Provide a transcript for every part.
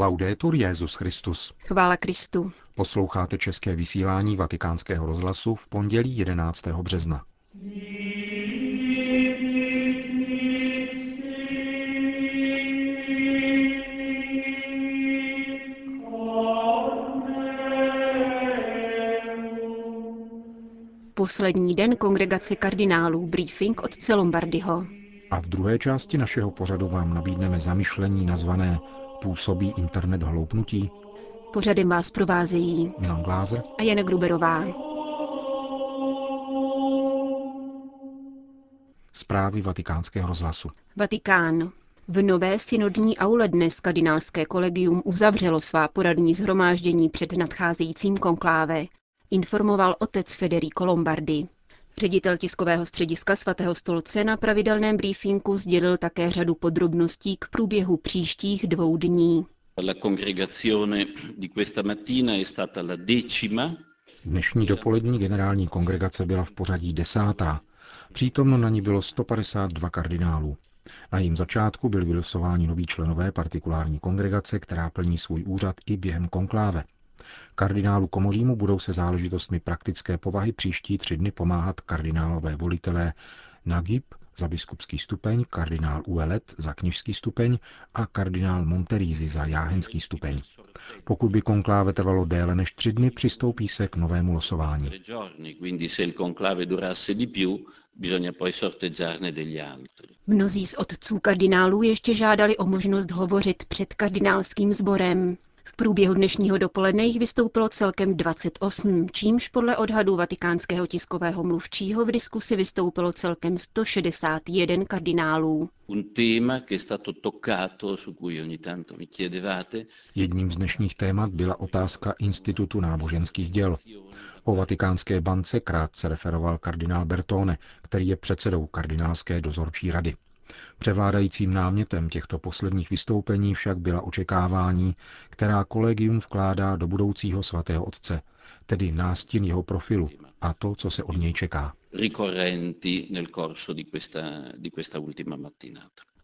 Laudetur Jezus Christus. Chvála Kristu. Posloucháte české vysílání Vatikánského rozhlasu v pondělí 11. března. Poslední den kongregace kardinálů, briefing od Celombardyho. A v druhé části našeho pořadu vám nabídneme zamyšlení nazvané Působí internet hloupnutí? Pořadem vás provázejí Milan Glázer a Jana Gruberová. Zprávy vatikánského rozhlasu. Vatikán. V nové synodní aule dnes kardinálské kolegium uzavřelo svá poradní zhromáždění před nadcházejícím konkláve, informoval otec Federico Lombardi. Ředitel tiskového střediska svatého stolce na pravidelném briefingu sdělil také řadu podrobností k průběhu příštích dvou dní. Dnešní dopolední generální kongregace byla v pořadí desátá. Přítomno na ní bylo 152 kardinálů. Na jejím začátku byli vylosováni noví členové partikulární kongregace, která plní svůj úřad i během konkláve. Kardinálu Komořímu budou se záležitostmi praktické povahy příští tři dny pomáhat kardinálové volitelé Nagib za biskupský stupeň, kardinál Uelet za kněžský stupeň a kardinál Monterízy za jáhenský stupeň. Pokud by konkláve trvalo déle než tři dny, přistoupí se k novému losování. Mnozí z otců kardinálů ještě žádali o možnost hovořit před kardinálským sborem. V průběhu dnešního dopoledne jich vystoupilo celkem 28, čímž podle odhadu vatikánského tiskového mluvčího v diskusi vystoupilo celkem 161 kardinálů. Jedním z dnešních témat byla otázka Institutu náboženských děl. O vatikánské bance krátce referoval kardinál Bertone, který je předsedou kardinálské dozorčí rady. Převládajícím námětem těchto posledních vystoupení však byla očekávání, která kolegium vkládá do budoucího svatého otce, tedy nástin jeho profilu a to, co se od něj čeká.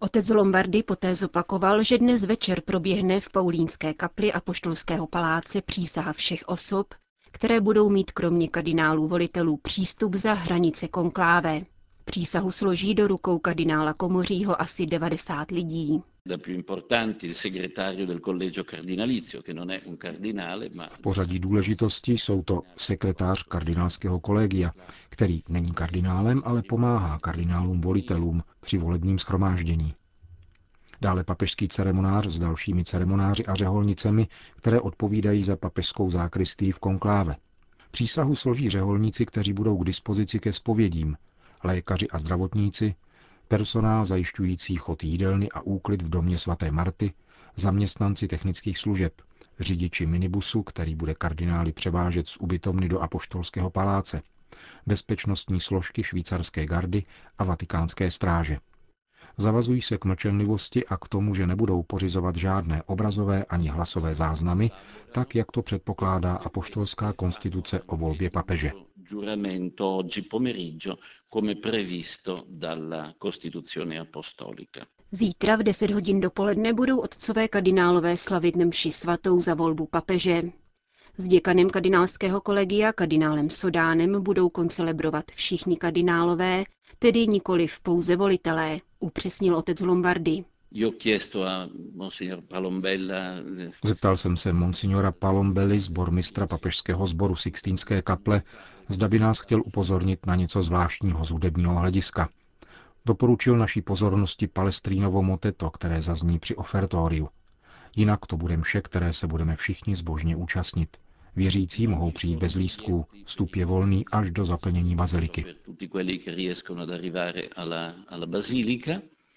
Otec Lombardy poté zopakoval, že dnes večer proběhne v Paulínské kapli a poštolského paláce přísaha všech osob, které budou mít kromě kardinálů volitelů přístup za hranice konkláve. Přísahu složí do rukou kardinála Komořího asi 90 lidí. V pořadí důležitosti jsou to sekretář kardinálského kolegia, který není kardinálem, ale pomáhá kardinálům volitelům při volebním schromáždění. Dále papežský ceremonář s dalšími ceremonáři a řeholnicemi, které odpovídají za papežskou zákristii v konkláve. Přísahu složí řeholníci, kteří budou k dispozici ke spovědím, lékaři a zdravotníci, personál zajišťující chod jídelny a úklid v domě svaté Marty, zaměstnanci technických služeb, řidiči minibusu, který bude kardinály převážet z ubytovny do Apoštolského paláce, bezpečnostní složky švýcarské gardy a vatikánské stráže. Zavazují se k mlčenlivosti a k tomu, že nebudou pořizovat žádné obrazové ani hlasové záznamy, tak jak to předpokládá apoštolská konstituce o volbě papeže giuramento oggi pomeriggio come previsto dalla Costituzione Apostolica. Zítra v 10 hodin dopoledne budou otcové kardinálové slavit mši svatou za volbu papeže. S děkanem kardinálského kolegia, kardinálem Sodánem, budou koncelebrovat všichni kardinálové, tedy nikoli v pouze volitelé, upřesnil otec Lombardy. Zeptal jsem se monsignora Palombelli, zbormistra papežského sboru Sixtínské kaple, zda by nás chtěl upozornit na něco zvláštního z hudebního hlediska. Doporučil naší pozornosti Palestrínovo moteto, které zazní při ofertóriu. Jinak to bude mše, které se budeme všichni zbožně účastnit. Věřící mohou přijít bez lístků, vstup je volný až do zaplnění baziliky.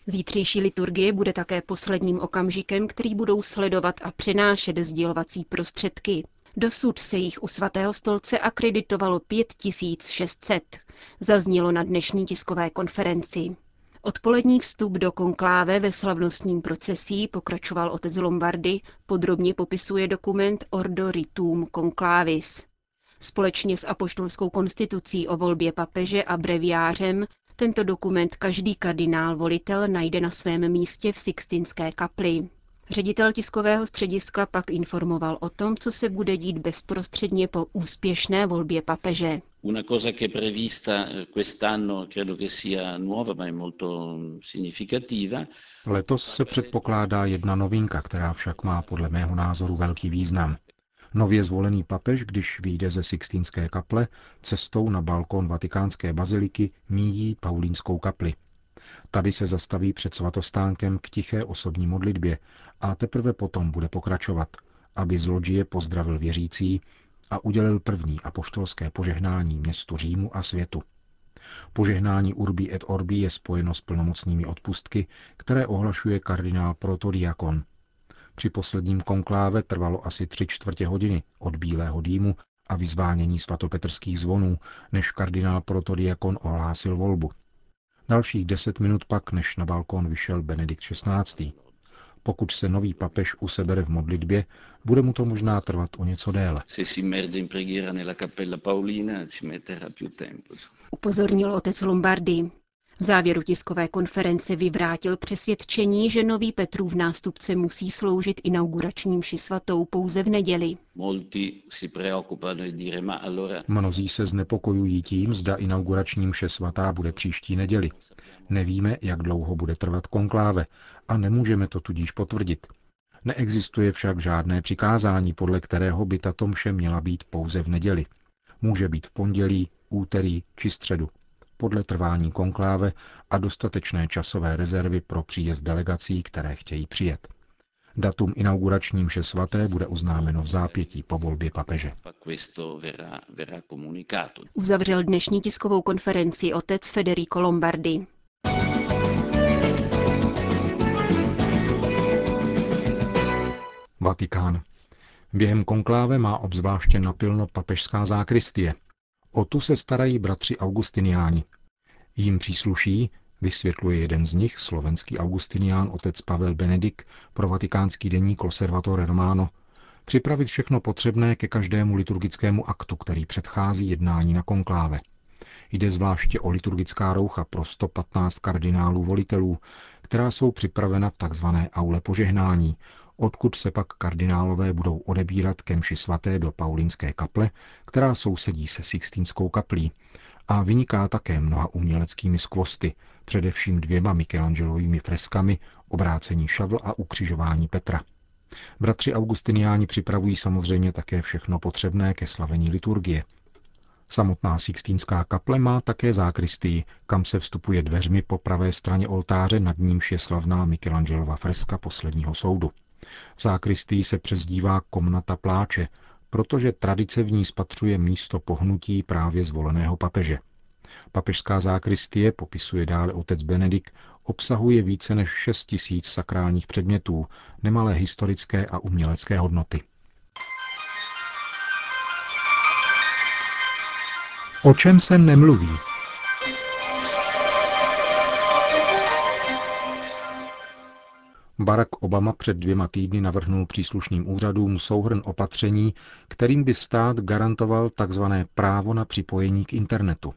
Zítřejší liturgie bude také posledním okamžikem, který budou sledovat a přenášet sdělovací prostředky. Dosud se jich u svatého stolce akreditovalo 5600, zaznělo na dnešní tiskové konferenci. Odpolední vstup do konkláve ve slavnostním procesí, pokračoval otec Lombardy, podrobně popisuje dokument Ordo Ritum Conclavis. Společně s apoštolskou konstitucí o volbě papeže a breviářem tento dokument každý kardinál volitel najde na svém místě v Sixtinské kapli. Ředitel tiskového střediska pak informoval o tom, co se bude dít bezprostředně po úspěšné volbě papeže. Una cosa che è prevista quest'anno credo che sia nuova ma è molto significativa. Letos se předpokládá jedna novinka, která však má podle mého názoru velký význam. Nově zvolený papež, když vyjde ze Sixtínské kaple, cestou na balkon vatikánské baziliky míjí Paulínskou kapli. Tady se zastaví před svatostánkem k tiché osobní modlitbě a teprve potom bude pokračovat, aby z loďie pozdravil věřící a udělil první apoštolské požehnání městu Římu a světu. Požehnání Urbi et Orbi je spojeno s plnomocnými odpustky, které ohlašuje kardinál protodiakon. Při posledním konkláve trvalo asi tři čtvrtě hodiny od bílého dýmu a vyzvánění svatopetrských zvonů, než kardinál protodiakon ohlásil volbu. Dalších deset minut pak, než na balkón vyšel Benedikt XVI. Pokud se nový papež usebere v modlitbě, bude mu to možná trvat o něco déle. Upozornil otec Lombardy. V závěru tiskové konference vyvrátil přesvědčení, že nový Petrův nástupce musí sloužit inauguračním ši svatou pouze v neděli. Mnozí se znepokojují tím, zda inaugurační mše svatá bude příští neděli. Nevíme, jak dlouho bude trvat konkláve a nemůžeme to tudíž potvrdit. Neexistuje však žádné přikázání, podle kterého by tato mše měla být pouze v neděli. Může být v pondělí, úterý či středu podle trvání konkláve a dostatečné časové rezervy pro příjezd delegací, které chtějí přijet. Datum inaugurační mše svaté bude oznámeno v zápětí po volbě papeže. Uzavřel dnešní tiskovou konferenci otec Federico Lombardi. Vatikán. Během konkláve má obzvláště napilno papežská zákristie – O tu se starají bratři augustiniáni. Jím přísluší, vysvětluje jeden z nich, slovenský augustinián otec Pavel Benedik pro vatikánský deník Conservatore Romano, připravit všechno potřebné ke každému liturgickému aktu, který předchází jednání na konkláve. Jde zvláště o liturgická roucha pro 115 kardinálů volitelů, která jsou připravena v tzv. aule požehnání, odkud se pak kardinálové budou odebírat ke mši svaté do Paulinské kaple, která sousedí se Sixtínskou kaplí a vyniká také mnoha uměleckými skvosty, především dvěma Michelangelovými freskami Obrácení šavl a Ukřižování Petra. Bratři Augustiniáni připravují samozřejmě také všechno potřebné ke slavení liturgie. Samotná Sixtínská kaple má také zákristii, kam se vstupuje dveřmi po pravé straně oltáře, nad nímž je slavná Michelangelova freska posledního soudu. Zákristý se přezdívá komnata pláče, protože tradice v ní spatřuje místo pohnutí právě zvoleného papeže. Papežská zákristie, popisuje dále otec Benedik, obsahuje více než 6 tisíc sakrálních předmětů, nemalé historické a umělecké hodnoty. O čem se nemluví? Barack Obama před dvěma týdny navrhnul příslušným úřadům souhrn opatření, kterým by stát garantoval tzv. právo na připojení k internetu.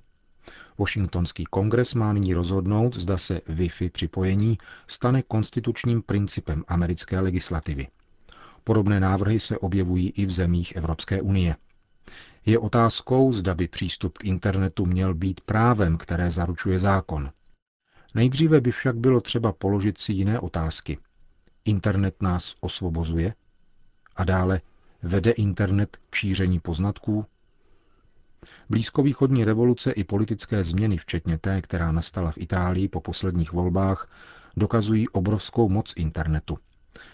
Washingtonský kongres má nyní rozhodnout, zda se Wi-Fi připojení stane konstitučním principem americké legislativy. Podobné návrhy se objevují i v zemích Evropské unie. Je otázkou, zda by přístup k internetu měl být právem, které zaručuje zákon. Nejdříve by však bylo třeba položit si jiné otázky – Internet nás osvobozuje? A dále, vede internet k šíření poznatků? Blízkovýchodní revoluce i politické změny, včetně té, která nastala v Itálii po posledních volbách, dokazují obrovskou moc internetu.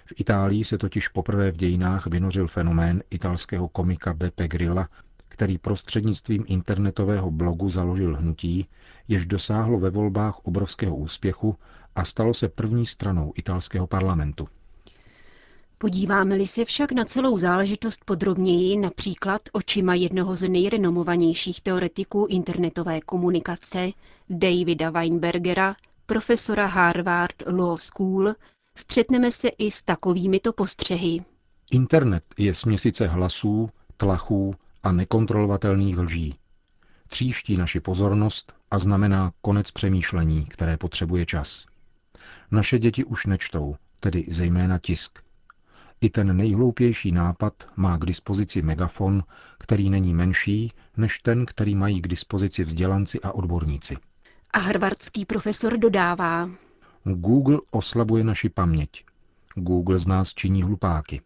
V Itálii se totiž poprvé v dějinách vynořil fenomén italského komika Beppe Grilla, který prostřednictvím internetového blogu založil hnutí, jež dosáhlo ve volbách obrovského úspěchu a stalo se první stranou italského parlamentu. Podíváme-li se však na celou záležitost podrobněji, například očima jednoho z nejrenomovanějších teoretiků internetové komunikace, Davida Weinbergera, profesora Harvard Law School, střetneme se i s takovýmito postřehy. Internet je směsice hlasů, tlachů a nekontrolovatelných lží. Tříští naši pozornost a znamená konec přemýšlení, které potřebuje čas. Naše děti už nečtou, tedy zejména tisk, I ten nejhloupější nápad má k dispozici megafon, který není menší než ten, který mají k dispozici vzdělanci a odborníci. A harvardský profesor dodává. Google oslabuje naši paměť. Google z nás činí hlupáky.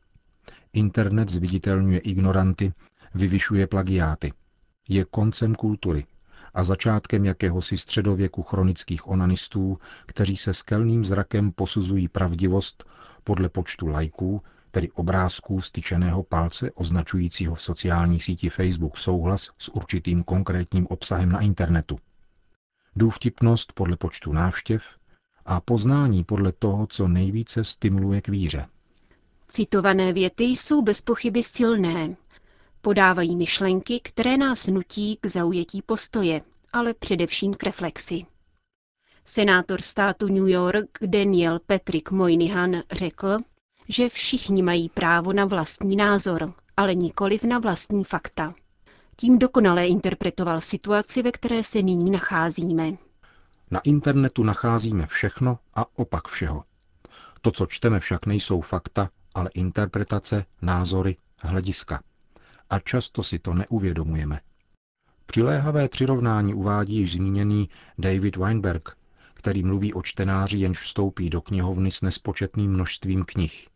Internet zviditelňuje ignoranty, vyvyšuje plagiáty. Je koncem kultury a začátkem jakéhosi středověku chronických onanistů, kteří se skelným zrakem posuzují pravdivost podle počtu lajků, tedy obrázků styčeného palce označujícího v sociální síti Facebook souhlas s určitým konkrétním obsahem na internetu. Důvtipnost podle počtu návštěv a poznání podle toho, co nejvíce stimuluje k víře. Citované věty jsou bez pochyby silné. Podávají myšlenky, které nás nutí k zaujetí postoje, ale především k reflexi. Senátor státu New York Daniel Patrick Moynihan řekl, že všichni mají právo na vlastní názor, ale nikoliv na vlastní fakta. Tím dokonale interpretoval situaci, ve které se nyní nacházíme. Na internetu nacházíme všechno a opak všeho. To, co čteme, však nejsou fakta, ale interpretace, názory, hlediska. A často si to neuvědomujeme. Přiléhavé přirovnání uvádí již zmíněný David Weinberg, který mluví o čtenáři, jenž vstoupí do knihovny s nespočetným množstvím knih.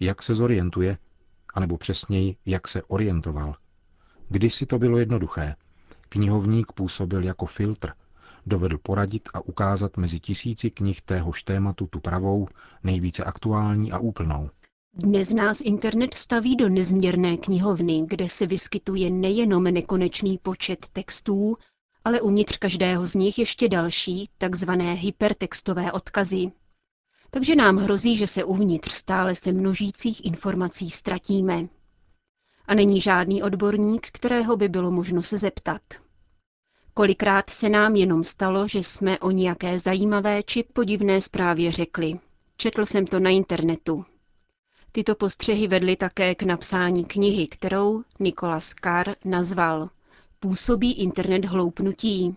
Jak se zorientuje, anebo přesněji, jak se orientoval. Kdysi to bylo jednoduché. Knihovník působil jako filtr, dovedl poradit a ukázat mezi tisíci knih téhož tématu tu pravou, nejvíce aktuální a úplnou. Dnes nás internet staví do nezměrné knihovny, kde se vyskytuje nejenom nekonečný počet textů, ale uvnitř každého z nich ještě další, takzvané hypertextové odkazy. Takže nám hrozí, že se uvnitř stále se množících informací ztratíme. A není žádný odborník, kterého by bylo možno se zeptat. Kolikrát se nám jenom stalo, že jsme o nějaké zajímavé či podivné zprávě řekli. Četl jsem to na internetu. Tyto postřehy vedly také k napsání knihy, kterou Nikolas Carr nazval Působí internet hloupnutí.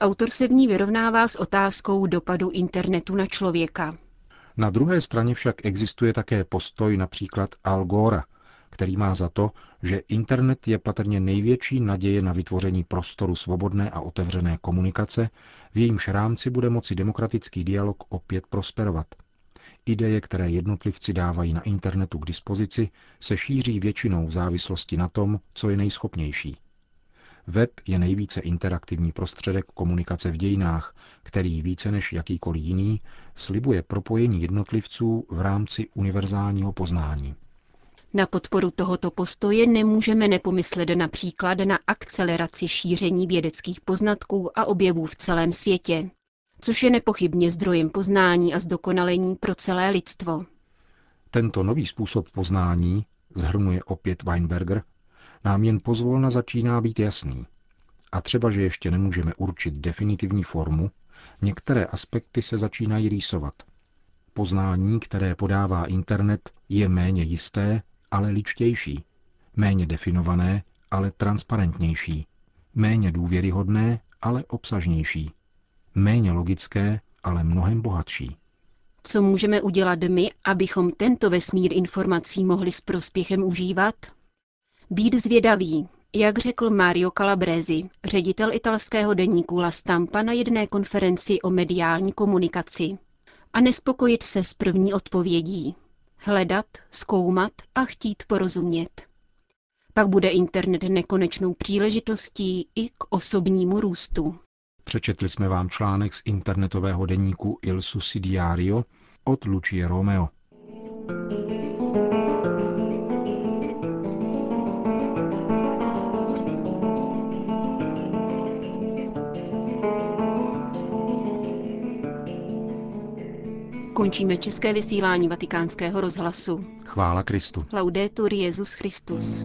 Autor se v ní vyrovnává s otázkou dopadu internetu na člověka. Na druhé straně však existuje také postoj například Al Gora, který má za to, že internet je patrně největší naděje na vytvoření prostoru svobodné a otevřené komunikace, v jejímž rámci bude moci demokratický dialog opět prosperovat. Ideje, které jednotlivci dávají na internetu k dispozici, se šíří většinou v závislosti na tom, co je nejschopnější. Web je nejvíce interaktivní prostředek komunikace v dějinách, který více než jakýkoliv jiný slibuje propojení jednotlivců v rámci univerzálního poznání. Na podporu tohoto postoje nemůžeme nepomyslet například na akceleraci šíření vědeckých poznatků a objevů v celém světě, což je nepochybně zdrojem poznání a zdokonalení pro celé lidstvo. Tento nový způsob poznání, zhrnuje opět Weinberger, nám jen pozvolna začíná být jasný. A třeba, že ještě nemůžeme určit definitivní formu, některé aspekty se začínají rýsovat. Poznání, které podává internet, je méně jisté, ale ličtější, méně definované, ale transparentnější, méně důvěryhodné, ale obsažnější, méně logické, ale mnohem bohatší. Co můžeme udělat my, abychom tento vesmír informací mohli s prospěchem užívat? Být zvědavý, jak řekl Mario Calabresi, ředitel italského deníku La Stampa na jedné konferenci o mediální komunikaci. A nespokojit se s první odpovědí. Hledat, zkoumat a chtít porozumět. Pak bude internet nekonečnou příležitostí i k osobnímu růstu. Přečetli jsme vám článek z internetového deníku Il Sussidiario od Lucie Romeo. Končíme české vysílání vatikánského rozhlasu. Chvála Kristu. Laudetur Jezus Christus.